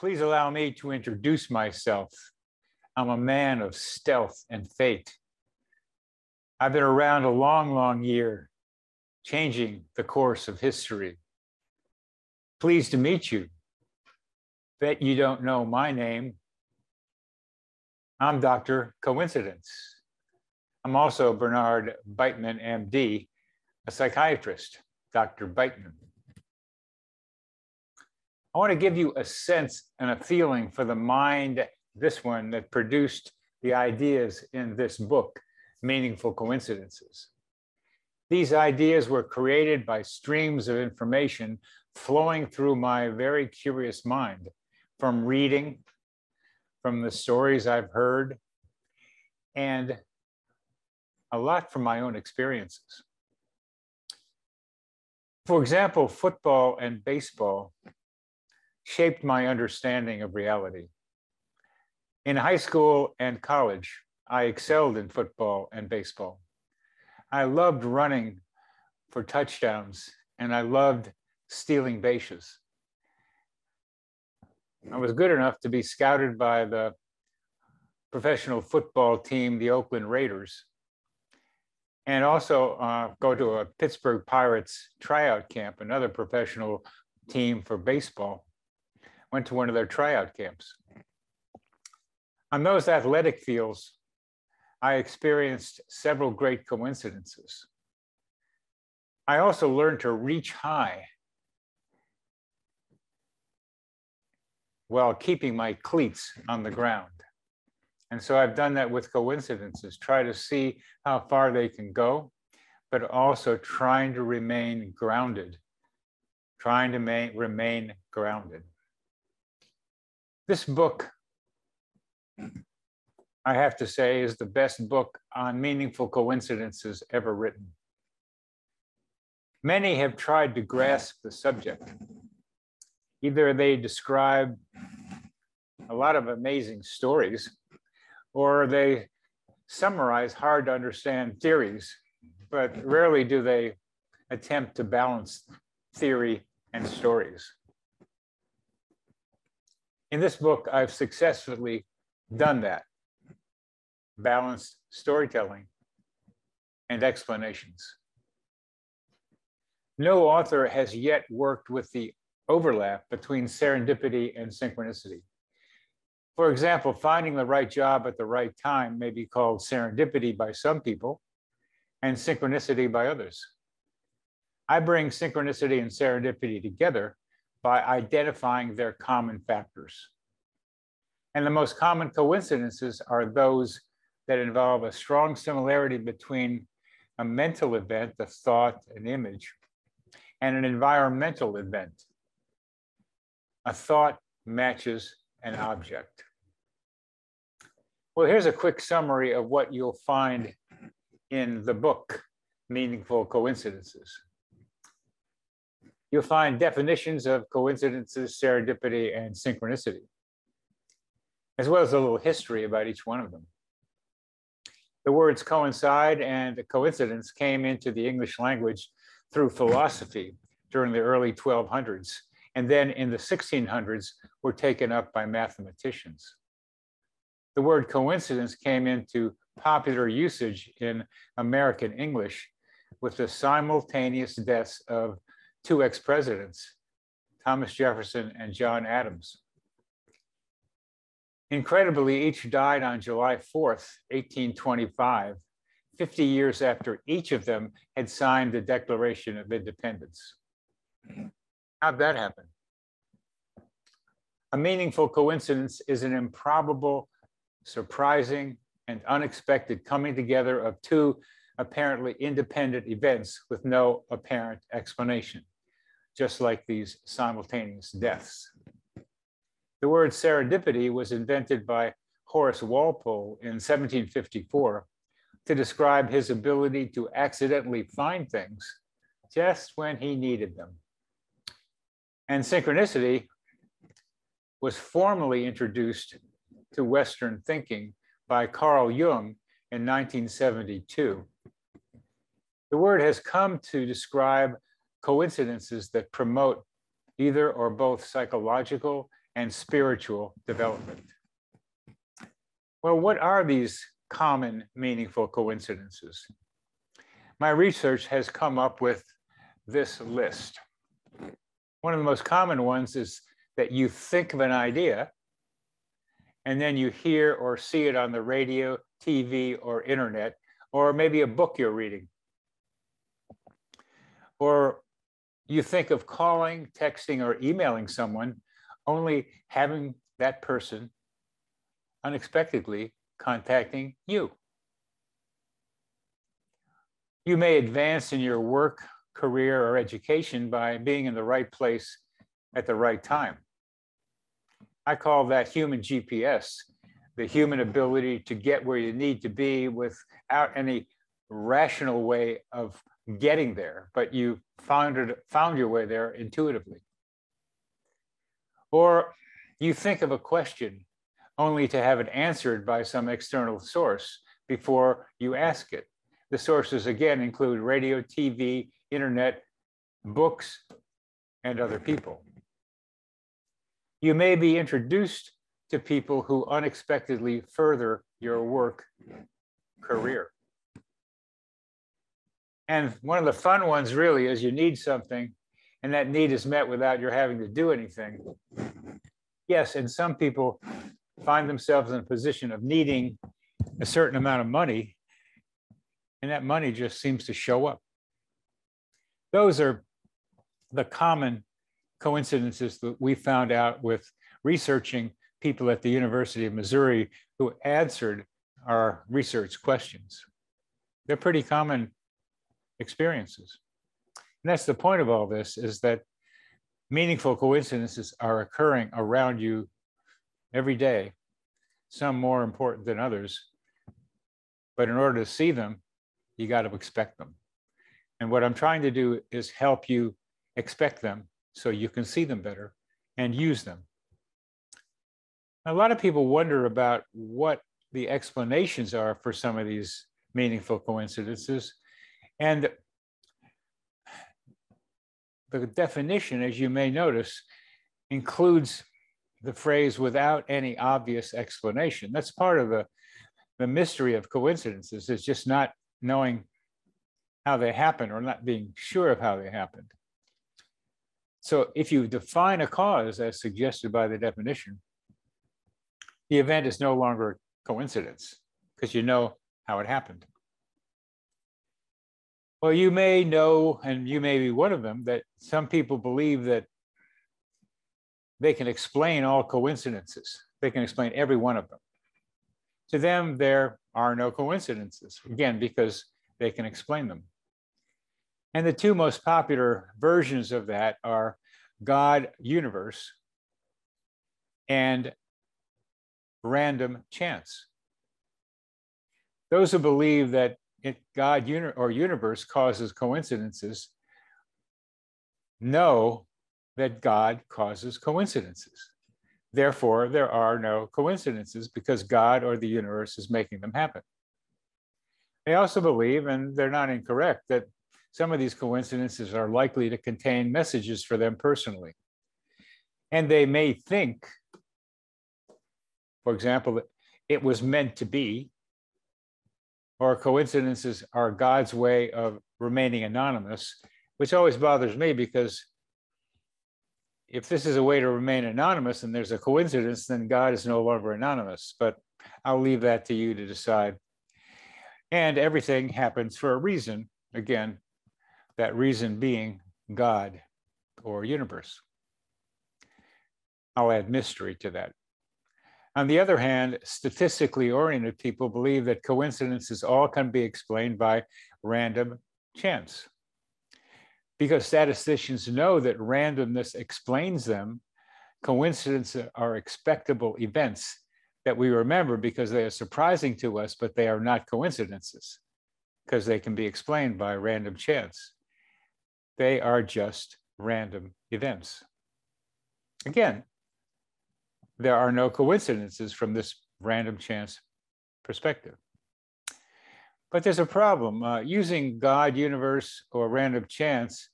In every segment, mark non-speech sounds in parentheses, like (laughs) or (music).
Please allow me to introduce myself. I'm a man of stealth and fate. I've been around a long, long year, changing the course of history. Pleased to meet you. Bet you don't know my name. I'm Dr. Coincidence. I'm also Bernard Beitman, MD, a psychiatrist, Dr. Beitman. I want to give you a sense and a feeling for the mind, this one that produced the ideas in this book, Meaningful Coincidences. These ideas were created by streams of information flowing through my very curious mind from reading, from the stories I've heard, and a lot from my own experiences. For example, football and baseball shaped my understanding of reality. In high school and college, I excelled in football and baseball. I loved running for touchdowns and I loved stealing bases. I was good enough to be scouted by the professional football team, the Oakland Raiders, and also uh, go to a Pittsburgh Pirates tryout camp, another professional team for baseball. Went to one of their tryout camps. On those athletic fields, I experienced several great coincidences. I also learned to reach high while keeping my cleats on the ground. And so I've done that with coincidences, try to see how far they can go, but also trying to remain grounded, trying to remain grounded. This book, I have to say, is the best book on meaningful coincidences ever written. Many have tried to grasp the subject. Either they describe a lot of amazing stories, or they summarize hard to understand theories, but rarely do they attempt to balance theory and stories. In this book, I've successfully done that, balanced storytelling and explanations. No author has yet worked with the overlap between serendipity and synchronicity. For example, finding the right job at the right time may be called serendipity by some people and synchronicity by others. I bring synchronicity and serendipity together by identifying their common factors. And the most common coincidences are those that involve a strong similarity between a mental event, a thought, an image, and an environmental event. A thought matches an object. Well, here's a quick summary of what you'll find in the book, Meaningful Coincidences. You'll find definitions of coincidences, serendipity, and synchronicity, as well as a little history about each one of them. The words coincide and coincidence came into the English language through philosophy during the early 1200s, and then in the 1600s were taken up by mathematicians the word coincidence came into popular usage in American English with the simultaneous deaths of two ex presidents, Thomas Jefferson and John Adams. Incredibly, each died on July 4th, 1825, 50 years after each of them had signed the Declaration of Independence. How'd that happen? A meaningful coincidence is an improbable surprising, and unexpected coming together of two apparently independent events with no apparent explanation, just like these simultaneous deaths. The word serendipity was invented by Horace Walpole in 1754 to describe his ability to accidentally find things just when he needed them. And synchronicity was formally introduced to Western thinking by Carl Jung in 1972. The word has come to describe coincidences that promote either or both psychological and spiritual development. Well, what are these common meaningful coincidences? My research has come up with this list. One of the most common ones is that you think of an idea and then you hear or see it on the radio, TV, or internet, or maybe a book you're reading. Or you think of calling, texting, or emailing someone, only having that person unexpectedly contacting you. You may advance in your work, career, or education by being in the right place at the right time. I call that human GPS, the human ability to get where you need to be without any rational way of getting there, but you found, it, found your way there intuitively. Or you think of a question only to have it answered by some external source before you ask it. The sources again include radio, TV, internet, books, and other people. You may be introduced to people who unexpectedly further your work career. And one of the fun ones really is you need something and that need is met without your having to do anything. Yes, and some people find themselves in a position of needing a certain amount of money, and that money just seems to show up. Those are the common coincidences that we found out with researching people at the University of Missouri who answered our research questions. They're pretty common experiences. And that's the point of all this is that meaningful coincidences are occurring around you every day, some more important than others. But in order to see them, you got to expect them. And what I'm trying to do is help you expect them so you can see them better and use them. A lot of people wonder about what the explanations are for some of these meaningful coincidences. And the definition, as you may notice, includes the phrase without any obvious explanation. That's part of the, the mystery of coincidences, is just not knowing how they happen or not being sure of how they happened. So if you define a cause as suggested by the definition, the event is no longer coincidence because you know how it happened. Well, you may know, and you may be one of them, that some people believe that they can explain all coincidences. They can explain every one of them. To them, there are no coincidences, again, because they can explain them. And the two most popular versions of that are God universe and random chance. Those who believe that God uni- or universe causes coincidences know that God causes coincidences. Therefore, there are no coincidences because God or the universe is making them happen. They also believe, and they're not incorrect, that some of these coincidences are likely to contain messages for them personally. And they may think, for example, that it was meant to be, or coincidences are God's way of remaining anonymous, which always bothers me because if this is a way to remain anonymous and there's a coincidence, then God is no longer anonymous. But I'll leave that to you to decide. And everything happens for a reason. Again, that reason being God or universe. I'll add mystery to that. On the other hand, statistically oriented people believe that coincidences all can be explained by random chance. Because statisticians know that randomness explains them, coincidences are expectable events that we remember because they are surprising to us, but they are not coincidences because they can be explained by random chance. They are just random events. Again, there are no coincidences from this random chance perspective. But there's a problem. Uh, using God, universe, or random chance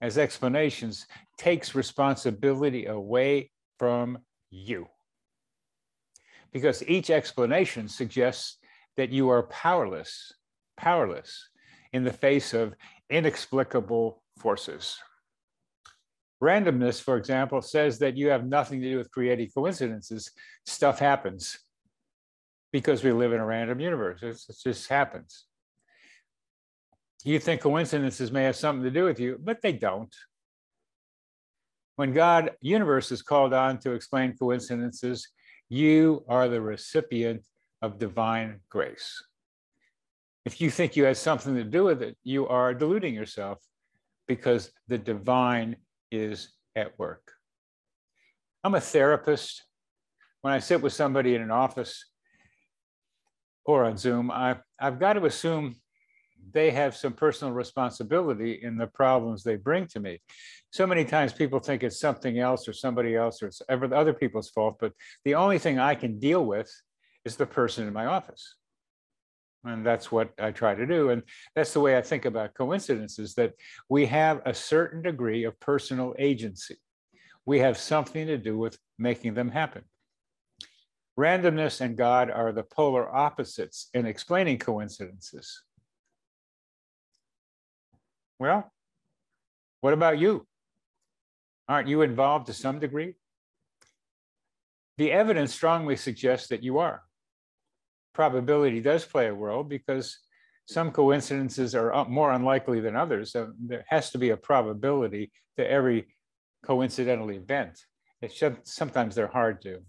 as explanations takes responsibility away from you. Because each explanation suggests that you are powerless, powerless in the face of inexplicable forces. Randomness, for example, says that you have nothing to do with creating coincidences. Stuff happens because we live in a random universe. It's, it just happens. You think coincidences may have something to do with you, but they don't. When God universe is called on to explain coincidences, you are the recipient of divine grace. If you think you had something to do with it, you are deluding yourself because the divine is at work. I'm a therapist. When I sit with somebody in an office or on Zoom, I, I've got to assume they have some personal responsibility in the problems they bring to me. So many times people think it's something else or somebody else or it's ever other people's fault, but the only thing I can deal with is the person in my office. And that's what I try to do. And that's the way I think about coincidences that we have a certain degree of personal agency. We have something to do with making them happen. Randomness and God are the polar opposites in explaining coincidences. Well, what about you? Aren't you involved to some degree? The evidence strongly suggests that you are probability does play a role because some coincidences are more unlikely than others. So there has to be a probability to every coincidental event. It's sometimes they're hard to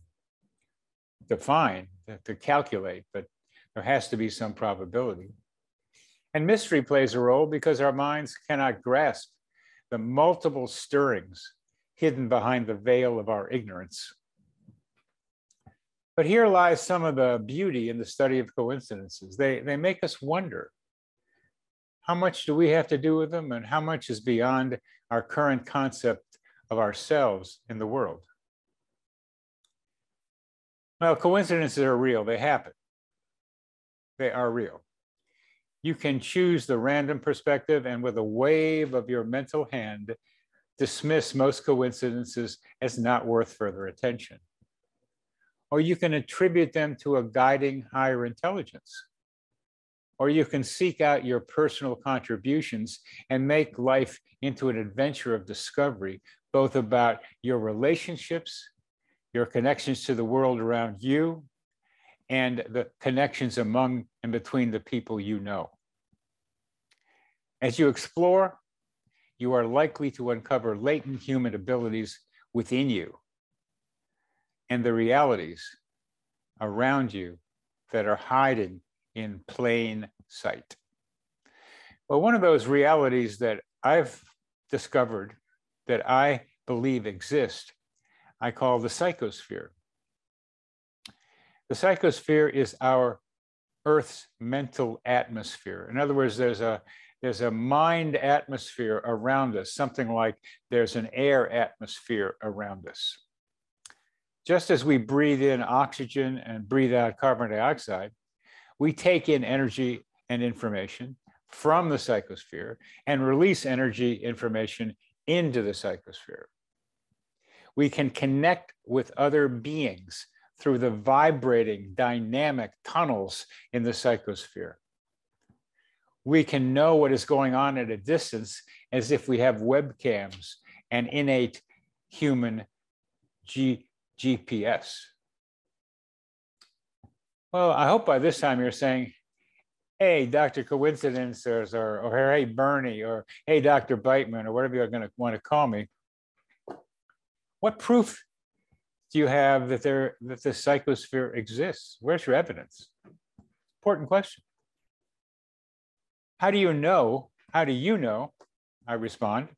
define, to calculate, but there has to be some probability. And mystery plays a role because our minds cannot grasp the multiple stirrings hidden behind the veil of our ignorance. But here lies some of the beauty in the study of coincidences. They, they make us wonder how much do we have to do with them and how much is beyond our current concept of ourselves in the world? Well, coincidences are real, they happen. They are real. You can choose the random perspective and with a wave of your mental hand, dismiss most coincidences as not worth further attention or you can attribute them to a guiding higher intelligence. Or you can seek out your personal contributions and make life into an adventure of discovery, both about your relationships, your connections to the world around you, and the connections among and between the people you know. As you explore, you are likely to uncover latent human abilities within you and the realities around you that are hiding in plain sight. Well, one of those realities that I've discovered that I believe exist, I call the psychosphere. The psychosphere is our Earth's mental atmosphere. In other words, there's a there's a mind atmosphere around us, something like there's an air atmosphere around us. Just as we breathe in oxygen and breathe out carbon dioxide, we take in energy and information from the psychosphere and release energy information into the psychosphere. We can connect with other beings through the vibrating dynamic tunnels in the psychosphere. We can know what is going on at a distance as if we have webcams and innate human G GPS. Well, I hope by this time you're saying, hey, Dr. Coincidence, or, or, or hey, Bernie, or hey, Dr. Beitman, or whatever you're going to want to call me. What proof do you have that there that the psychosphere exists? Where's your evidence? Important question. How do you know? How do you know? I respond.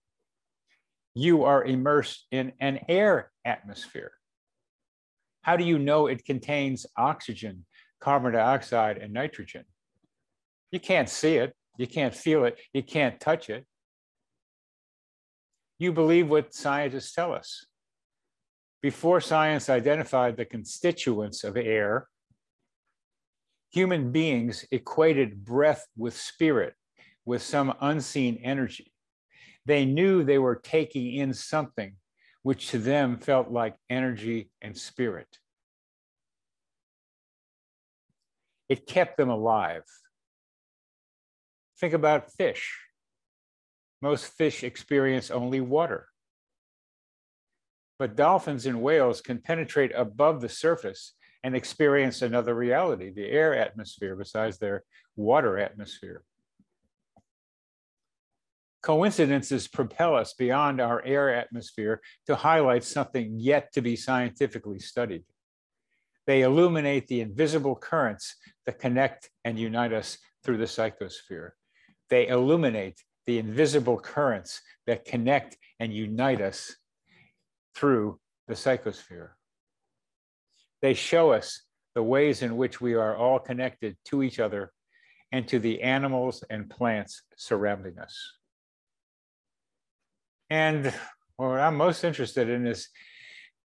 You are immersed in an air atmosphere. How do you know it contains oxygen, carbon dioxide, and nitrogen? You can't see it, you can't feel it, you can't touch it. You believe what scientists tell us. Before science identified the constituents of air, human beings equated breath with spirit, with some unseen energy. They knew they were taking in something which to them felt like energy and spirit. It kept them alive. Think about fish. Most fish experience only water. But dolphins and whales can penetrate above the surface and experience another reality, the air atmosphere, besides their water atmosphere. Coincidences propel us beyond our air atmosphere to highlight something yet to be scientifically studied. They illuminate the invisible currents that connect and unite us through the psychosphere. They illuminate the invisible currents that connect and unite us through the psychosphere. They show us the ways in which we are all connected to each other and to the animals and plants surrounding us. And what I'm most interested in is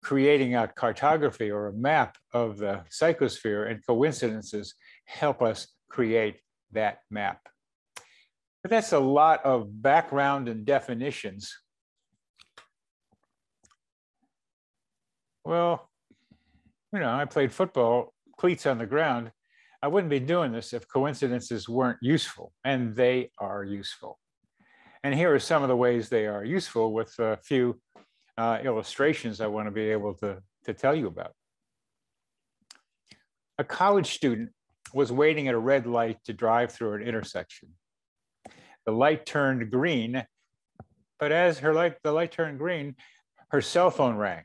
creating a cartography or a map of the psychosphere and coincidences help us create that map. But that's a lot of background and definitions. Well, you know, I played football, cleats on the ground. I wouldn't be doing this if coincidences weren't useful, and they are useful. And here are some of the ways they are useful with a few uh, illustrations I want to be able to, to tell you about. A college student was waiting at a red light to drive through an intersection. The light turned green, but as her light, the light turned green, her cell phone rang.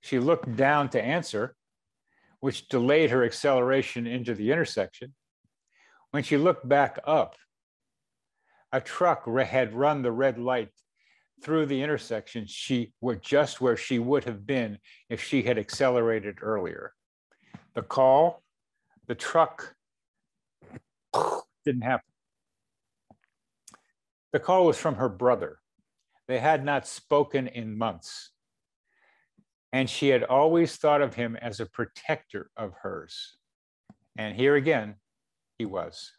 She looked down to answer, which delayed her acceleration into the intersection. When she looked back up, a truck had run the red light through the intersection, she were just where she would have been if she had accelerated earlier. The call, the truck didn't happen. The call was from her brother. They had not spoken in months. And she had always thought of him as a protector of hers. And here again, he was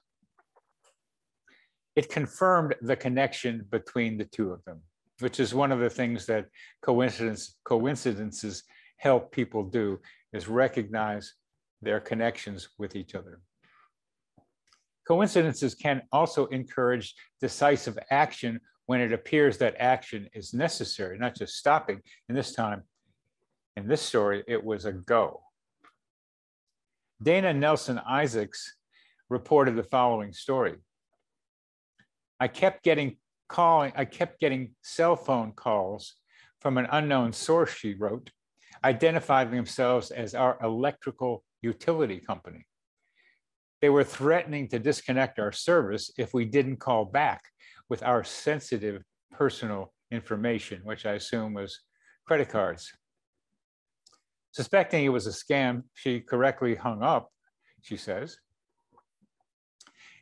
it confirmed the connection between the two of them, which is one of the things that coincidence, coincidences help people do is recognize their connections with each other. Coincidences can also encourage decisive action when it appears that action is necessary, not just stopping. And this time, in this story, it was a go. Dana Nelson Isaacs reported the following story. I kept getting calling, I kept getting cell phone calls from an unknown source, she wrote, identifying themselves as our electrical utility company. They were threatening to disconnect our service if we didn't call back with our sensitive personal information, which I assume was credit cards. Suspecting it was a scam, she correctly hung up, she says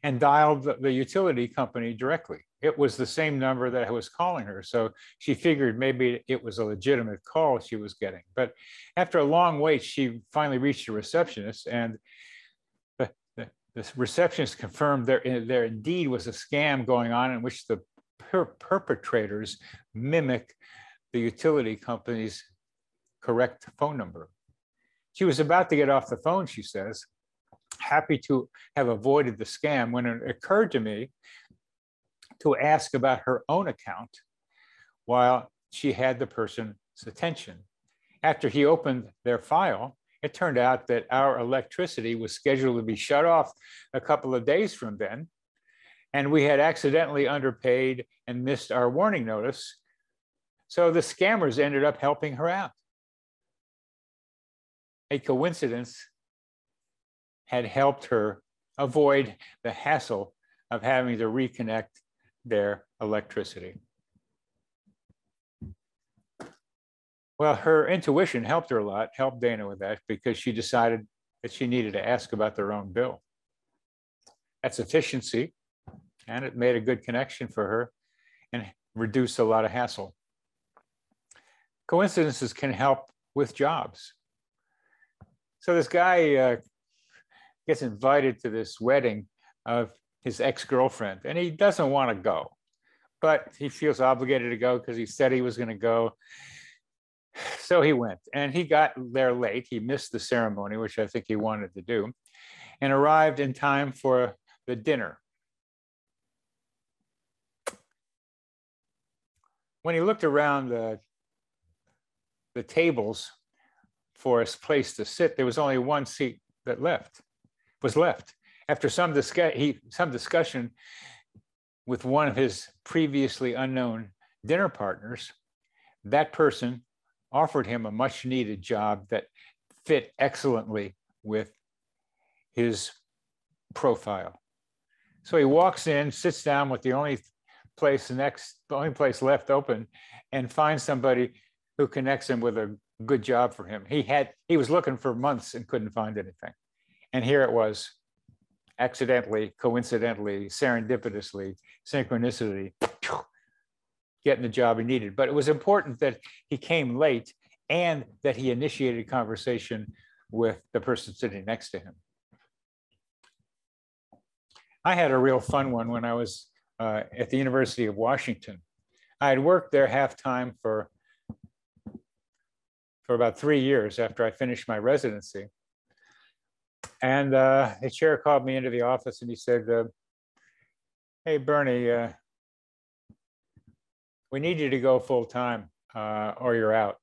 and dialed the, the utility company directly. It was the same number that was calling her. So she figured maybe it was a legitimate call she was getting. But after a long wait, she finally reached a receptionist and the, the, the receptionist confirmed there, there indeed was a scam going on in which the per perpetrators mimic the utility company's correct phone number. She was about to get off the phone, she says, happy to have avoided the scam when it occurred to me to ask about her own account while she had the person's attention. After he opened their file, it turned out that our electricity was scheduled to be shut off a couple of days from then. And we had accidentally underpaid and missed our warning notice. So the scammers ended up helping her out. A coincidence had helped her avoid the hassle of having to reconnect their electricity. Well, her intuition helped her a lot, helped Dana with that because she decided that she needed to ask about their own bill. That's efficiency, and it made a good connection for her and reduced a lot of hassle. Coincidences can help with jobs. So this guy uh, gets invited to this wedding of his ex-girlfriend and he doesn't want to go but he feels obligated to go because he said he was going to go So he went and he got there late. He missed the ceremony, which I think he wanted to do, and arrived in time for the dinner. When he looked around the, the tables for a place to sit, there was only one seat that left, was left. After some, discuss, he, some discussion with one of his previously unknown dinner partners, that person offered him a much needed job that fit excellently with his profile. So he walks in, sits down with the only place next, the only place left open, and finds somebody who connects him with a good job for him. He had he was looking for months and couldn't find anything, and here it was, accidentally, coincidentally, serendipitously, synchronicity, getting the job he needed. But it was important that he came late and that he initiated conversation with the person sitting next to him. I had a real fun one when I was uh, at the University of Washington. I had worked there half time for, for about three years after I finished my residency. And uh, the chair called me into the office and he said, uh, Hey, Bernie, uh, we need you to go full time uh, or you're out.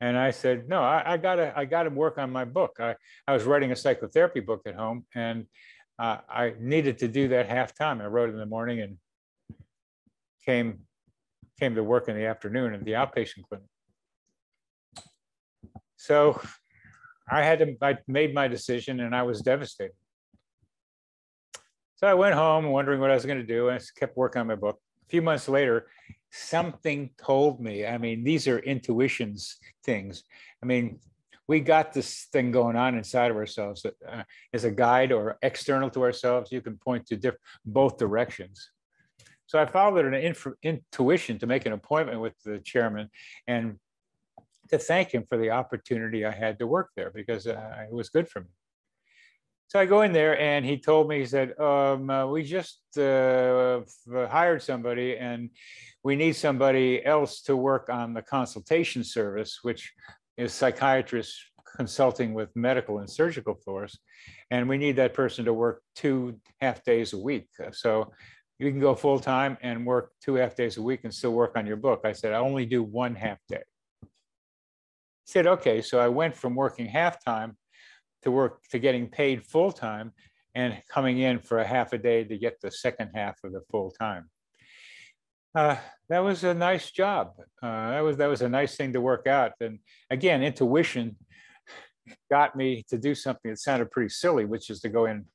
And I said, no, I, I, gotta, I gotta work on my book. I, I was writing a psychotherapy book at home and uh, I needed to do that half time. I wrote in the morning and came came to work in the afternoon at the outpatient clinic. So I had to, I made my decision and I was devastated. So I went home wondering what I was going to do and I kept working on my book. A few months later, something told me, I mean, these are intuitions things. I mean, we got this thing going on inside of ourselves that uh, is a guide or external to ourselves. You can point to diff- both directions. So I followed an inf- intuition to make an appointment with the chairman and to thank him for the opportunity I had to work there because uh, it was good for me. So I go in there and he told me, he said, um, uh, we just uh, hired somebody and we need somebody else to work on the consultation service, which is psychiatrists consulting with medical and surgical floors. And we need that person to work two half days a week. So you can go full time and work two half days a week and still work on your book. I said, I only do one half day. Said, okay. So I went from working half time to work to getting paid full time and coming in for a half a day to get the second half of the full time uh, that was a nice job. Uh, that was that was a nice thing to work out. And again, intuition got me to do something that sounded pretty silly, which is to go in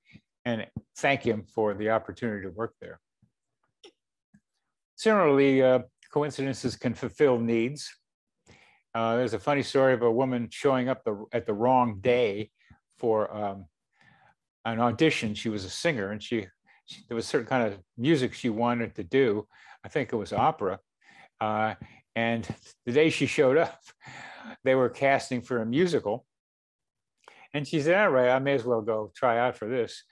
and thank him for the opportunity to work there. Similarly, uh, coincidences can fulfill needs. Uh, there's a funny story of a woman showing up the, at the wrong day for um, an audition. She was a singer, and she, she there was certain kind of music she wanted to do, I think it was opera. Uh, and the day she showed up, they were casting for a musical. And she said, all right, I may as well go try out for this.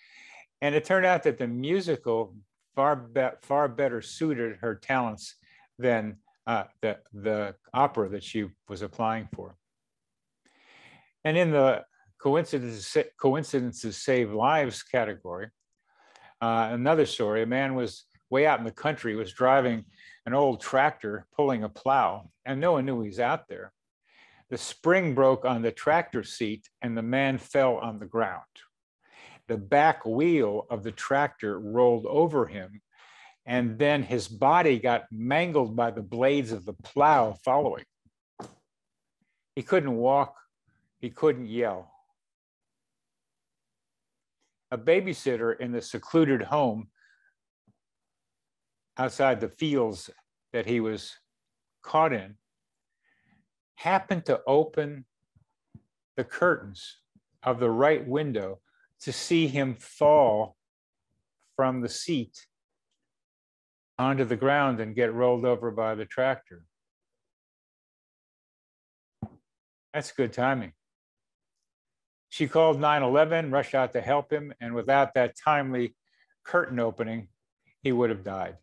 And it turned out that the musical far, be far better suited her talents than uh, the, the opera that she was applying for. And in the coincidences, coincidences save lives category, uh, another story, a man was way out in the country was driving an old tractor pulling a plow, and no one knew he was out there. The spring broke on the tractor seat, and the man fell on the ground. The back wheel of the tractor rolled over him, and then his body got mangled by the blades of the plow following. He couldn't walk, he couldn't yell. A babysitter in the secluded home outside the fields that he was caught in happened to open the curtains of the right window to see him fall from the seat onto the ground and get rolled over by the tractor. That's good timing. She called 911, rushed out to help him, and without that timely curtain opening, he would have died.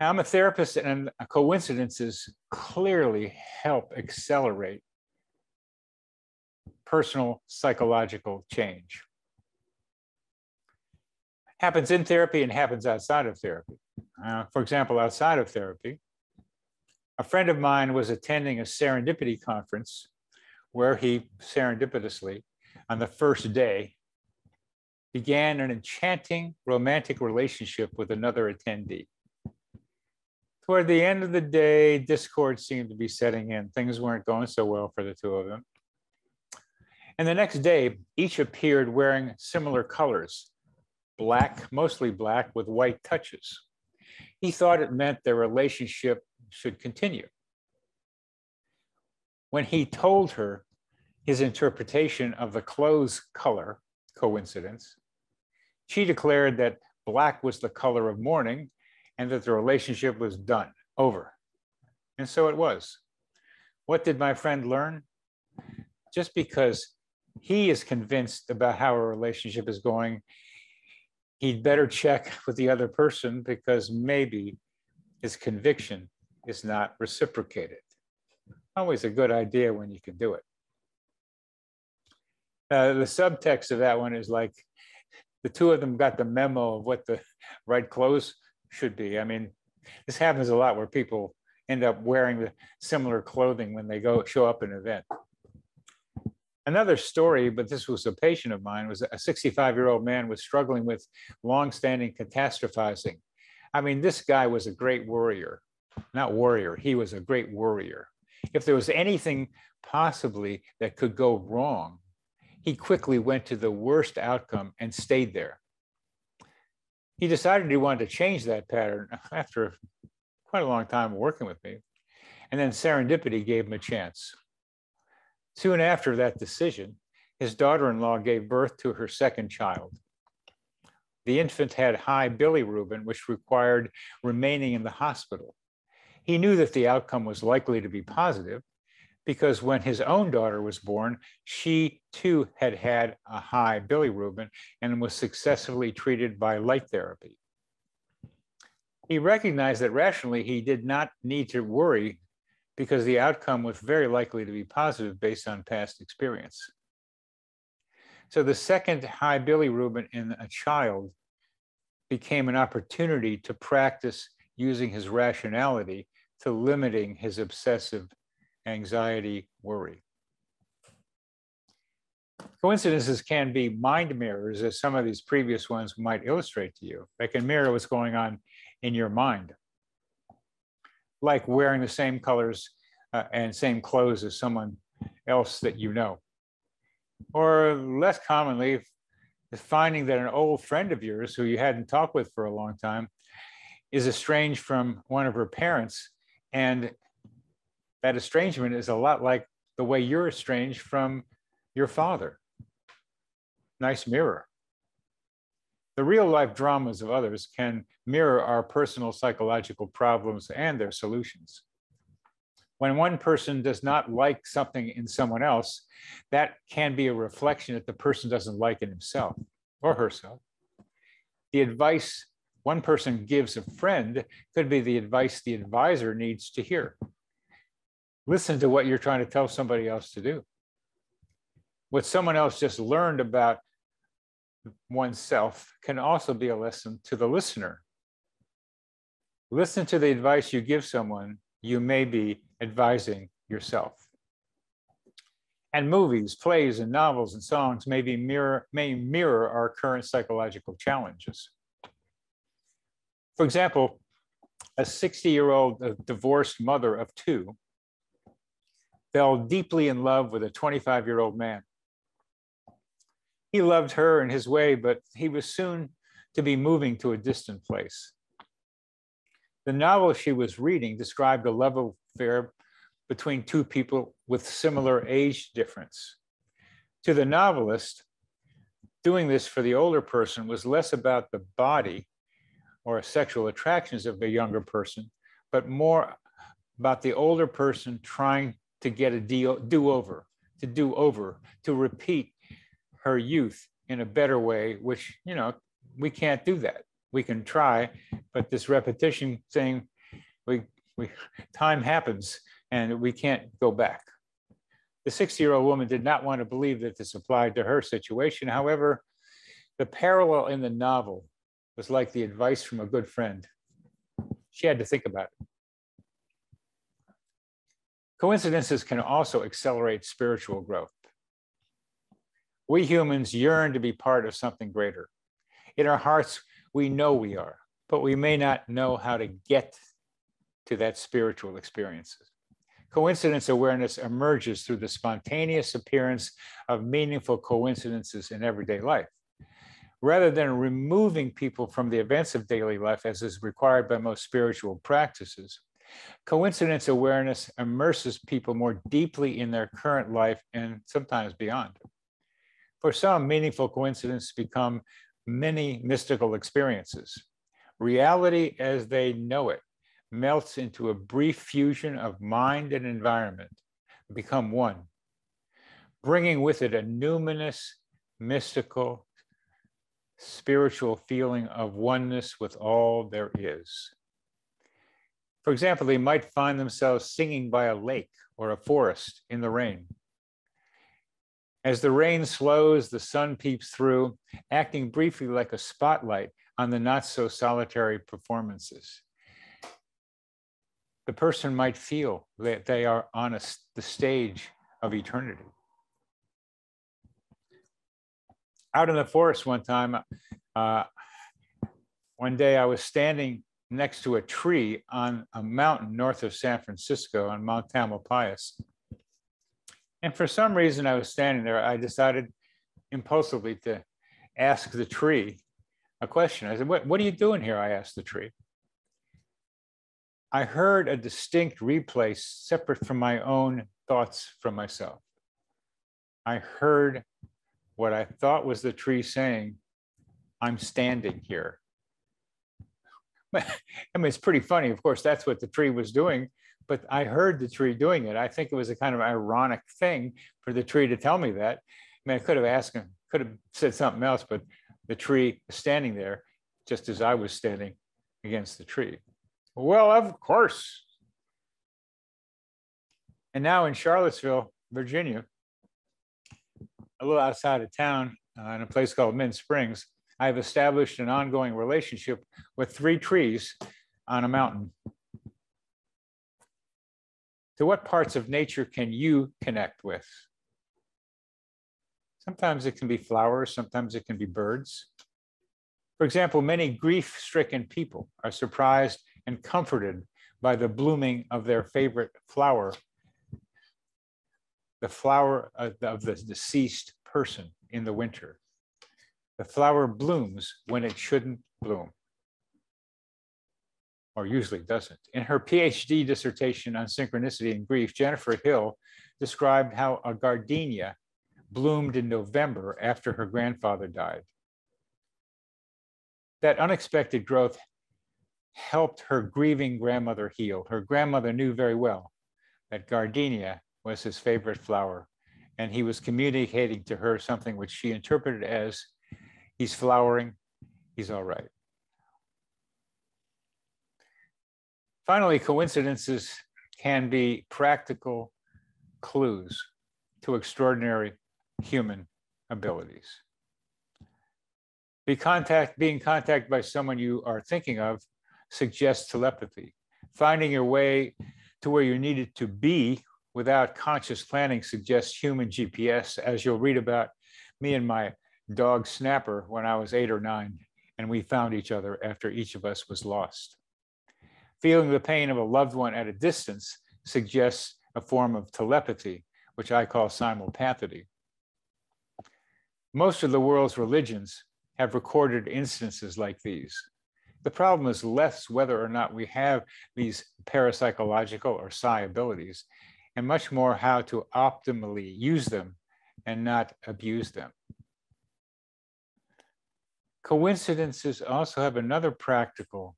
Now, I'm a therapist, and coincidences clearly help accelerate personal psychological change. Happens in therapy and happens outside of therapy. Uh, for example, outside of therapy, a friend of mine was attending a serendipity conference where he serendipitously, on the first day, began an enchanting romantic relationship with another attendee. Toward the end of the day, discord seemed to be setting in. Things weren't going so well for the two of them. And the next day, each appeared wearing similar colors black, mostly black, with white touches. He thought it meant their relationship should continue. When he told her his interpretation of the clothes color coincidence, she declared that black was the color of mourning and that the relationship was done, over. And so it was. What did my friend learn? Just because he is convinced about how a relationship is going, he'd better check (laughs) with the other person because maybe his conviction is not reciprocated. Always a good idea when you can do it. Uh, the subtext of that one is like the two of them got the memo of what the (laughs) right clothes should be. I mean, this happens a lot where people end up wearing the similar clothing when they go show up an event. Another story, but this was a patient of mine, was a 65 year old man was struggling with long-standing catastrophizing. I mean, this guy was a great warrior, not warrior, he was a great warrior. If there was anything possibly that could go wrong, he quickly went to the worst outcome and stayed there. He decided he wanted to change that pattern after quite a long time working with me. And then serendipity gave him a chance. Soon after that decision, his daughter in law gave birth to her second child. The infant had high bilirubin, which required remaining in the hospital. He knew that the outcome was likely to be positive because when his own daughter was born, she too had had a high bilirubin and was successfully treated by light therapy. He recognized that rationally he did not need to worry because the outcome was very likely to be positive based on past experience. So the second high bilirubin in a child became an opportunity to practice using his rationality to limiting his obsessive anxiety, worry. Coincidences can be mind mirrors, as some of these previous ones might illustrate to you. They can mirror what's going on in your mind like wearing the same colors uh, and same clothes as someone else that you know. Or less commonly, finding that an old friend of yours who you hadn't talked with for a long time is estranged from one of her parents. And that estrangement is a lot like the way you're estranged from your father. Nice mirror. The real life dramas of others can mirror our personal psychological problems and their solutions. When one person does not like something in someone else, that can be a reflection that the person doesn't like in himself or herself. The advice one person gives a friend could be the advice the advisor needs to hear. Listen to what you're trying to tell somebody else to do. What someone else just learned about oneself can also be a lesson to the listener. Listen to the advice you give someone, you may be advising yourself. And movies, plays, and novels and songs may, be mirror, may mirror our current psychological challenges. For example, a 60 year old divorced mother of two fell deeply in love with a 25 year old man. He loved her in his way, but he was soon to be moving to a distant place. The novel she was reading described a love affair between two people with similar age difference. To the novelist, doing this for the older person was less about the body or sexual attractions of the younger person, but more about the older person trying to get a deal do over, to do over, to repeat her youth in a better way, which, you know, we can't do that. we can try, but this repetition thing, we, we, time happens and we can't go back. The 60 year old woman did not want to believe that this applied to her situation. However, the parallel in the novel was like the advice from a good friend. She had to think about it. Coincidences can also accelerate spiritual growth. We humans yearn to be part of something greater. In our hearts, we know we are, but we may not know how to get to that spiritual experiences. Coincidence awareness emerges through the spontaneous appearance of meaningful coincidences in everyday life. Rather than removing people from the events of daily life, as is required by most spiritual practices, coincidence awareness immerses people more deeply in their current life and sometimes beyond. For some, meaningful coincidences become many mystical experiences. Reality as they know it melts into a brief fusion of mind and environment, become one, bringing with it a numinous, mystical, spiritual feeling of oneness with all there is. For example, they might find themselves singing by a lake or a forest in the rain. As the rain slows, the sun peeps through, acting briefly like a spotlight on the not so solitary performances. The person might feel that they are on a, the stage of eternity. Out in the forest one time, uh, one day I was standing next to a tree on a mountain north of San Francisco on Mount Tamalpais. And for some reason, I was standing there. I decided impulsively to ask the tree a question. I said, What, what are you doing here? I asked the tree. I heard a distinct replay separate from my own thoughts from myself. I heard what I thought was the tree saying, I'm standing here. (laughs) I mean, it's pretty funny. Of course, that's what the tree was doing but I heard the tree doing it. I think it was a kind of ironic thing for the tree to tell me that. I mean, I could have asked him, could have said something else, but the tree standing there just as I was standing against the tree. Well, of course. And now in Charlottesville, Virginia, a little outside of town, uh, in a place called Mint Springs, I've established an ongoing relationship with three trees on a mountain to what parts of nature can you connect with? Sometimes it can be flowers, sometimes it can be birds. For example, many grief stricken people are surprised and comforted by the blooming of their favorite flower, the flower of the deceased person in the winter. The flower blooms when it shouldn't bloom or usually doesn't. In her PhD dissertation on synchronicity and grief, Jennifer Hill described how a gardenia bloomed in November after her grandfather died. That unexpected growth helped her grieving grandmother heal. Her grandmother knew very well that gardenia was his favorite flower, and he was communicating to her something which she interpreted as he's flowering, he's all right. Finally, coincidences can be practical clues to extraordinary human abilities. Be contact, being contacted by someone you are thinking of suggests telepathy. Finding your way to where you needed to be without conscious planning suggests human GPS, as you'll read about me and my dog Snapper when I was eight or nine, and we found each other after each of us was lost. Feeling the pain of a loved one at a distance suggests a form of telepathy, which I call simulpathy. Most of the world's religions have recorded instances like these. The problem is less whether or not we have these parapsychological or psi abilities, and much more how to optimally use them and not abuse them. Coincidences also have another practical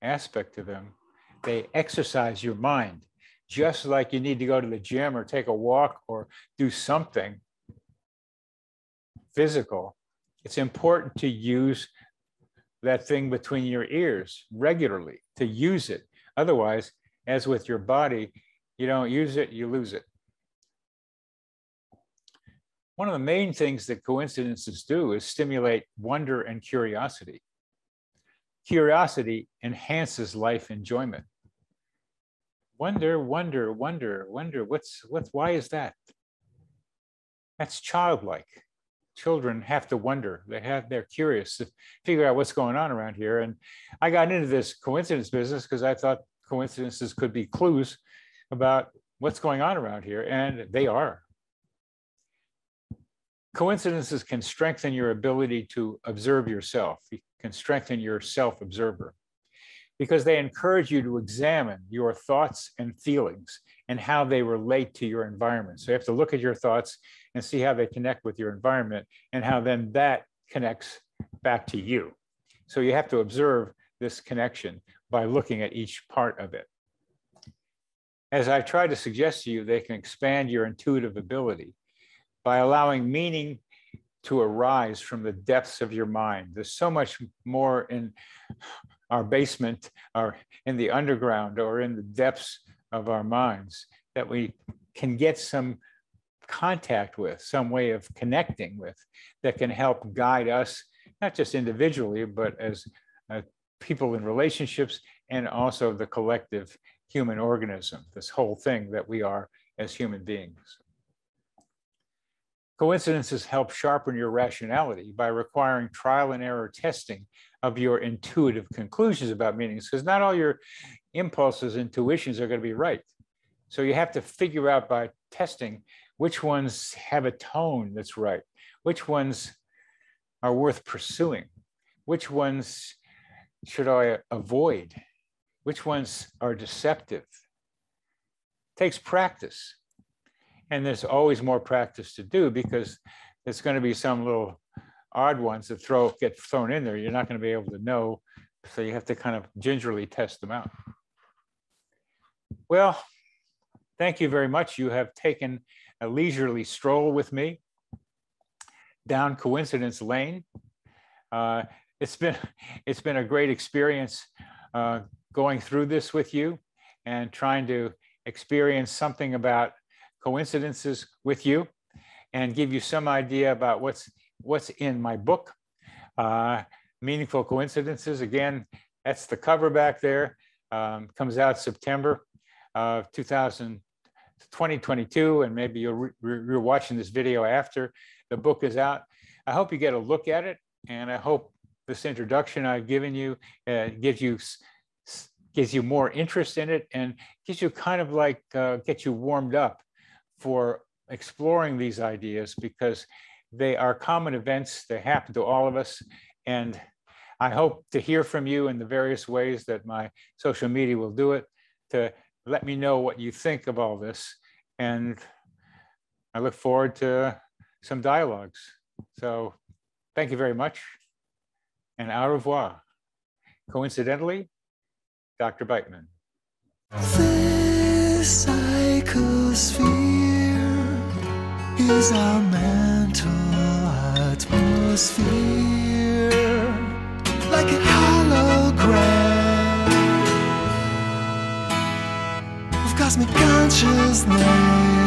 aspect to them, they exercise your mind, just like you need to go to the gym or take a walk or do something physical. It's important to use that thing between your ears regularly to use it. Otherwise, as with your body, you don't use it, you lose it. One of the main things that coincidences do is stimulate wonder and curiosity. Curiosity enhances life enjoyment. Wonder, wonder, wonder, wonder. What's what's why is that? That's childlike. Children have to wonder. They have they're curious to figure out what's going on around here. And I got into this coincidence business because I thought coincidences could be clues about what's going on around here, and they are. Coincidences can strengthen your ability to observe yourself, you can strengthen your self observer because they encourage you to examine your thoughts and feelings and how they relate to your environment. So you have to look at your thoughts and see how they connect with your environment and how then that connects back to you. So you have to observe this connection by looking at each part of it. As I've tried to suggest to you, they can expand your intuitive ability by allowing meaning to arise from the depths of your mind. There's so much more in our basement or in the underground or in the depths of our minds that we can get some contact with, some way of connecting with that can help guide us, not just individually, but as uh, people in relationships and also the collective human organism, this whole thing that we are as human beings. Coincidences help sharpen your rationality by requiring trial and error testing of your intuitive conclusions about meanings, because not all your impulses, intuitions are going to be right. So you have to figure out by testing which ones have a tone that's right, which ones are worth pursuing, which ones should I avoid, which ones are deceptive. It takes practice. And there's always more practice to do because there's going to be some little odd ones that throw get thrown in there. You're not going to be able to know. So you have to kind of gingerly test them out. Well, thank you very much. You have taken a leisurely stroll with me down coincidence lane. Uh, it's been (laughs) it's been a great experience uh, going through this with you and trying to experience something about coincidences with you and give you some idea about what's what's in my book. Uh, Meaningful Coincidences. Again, that's the cover back there. Um, comes out September of 2000, 2022, and maybe you're, you're watching this video after the book is out. I hope you get a look at it, and I hope this introduction I've given you uh, gives you gives you more interest in it and gives you kind of like uh, get you warmed up for exploring these ideas because they are common events. They happen to all of us. And I hope to hear from you in the various ways that my social media will do it to let me know what you think of all this. And I look forward to some dialogues. So thank you very much and au revoir. Coincidentally, Dr. Beitman. Is our mental atmosphere like a hologram of cosmic consciousness.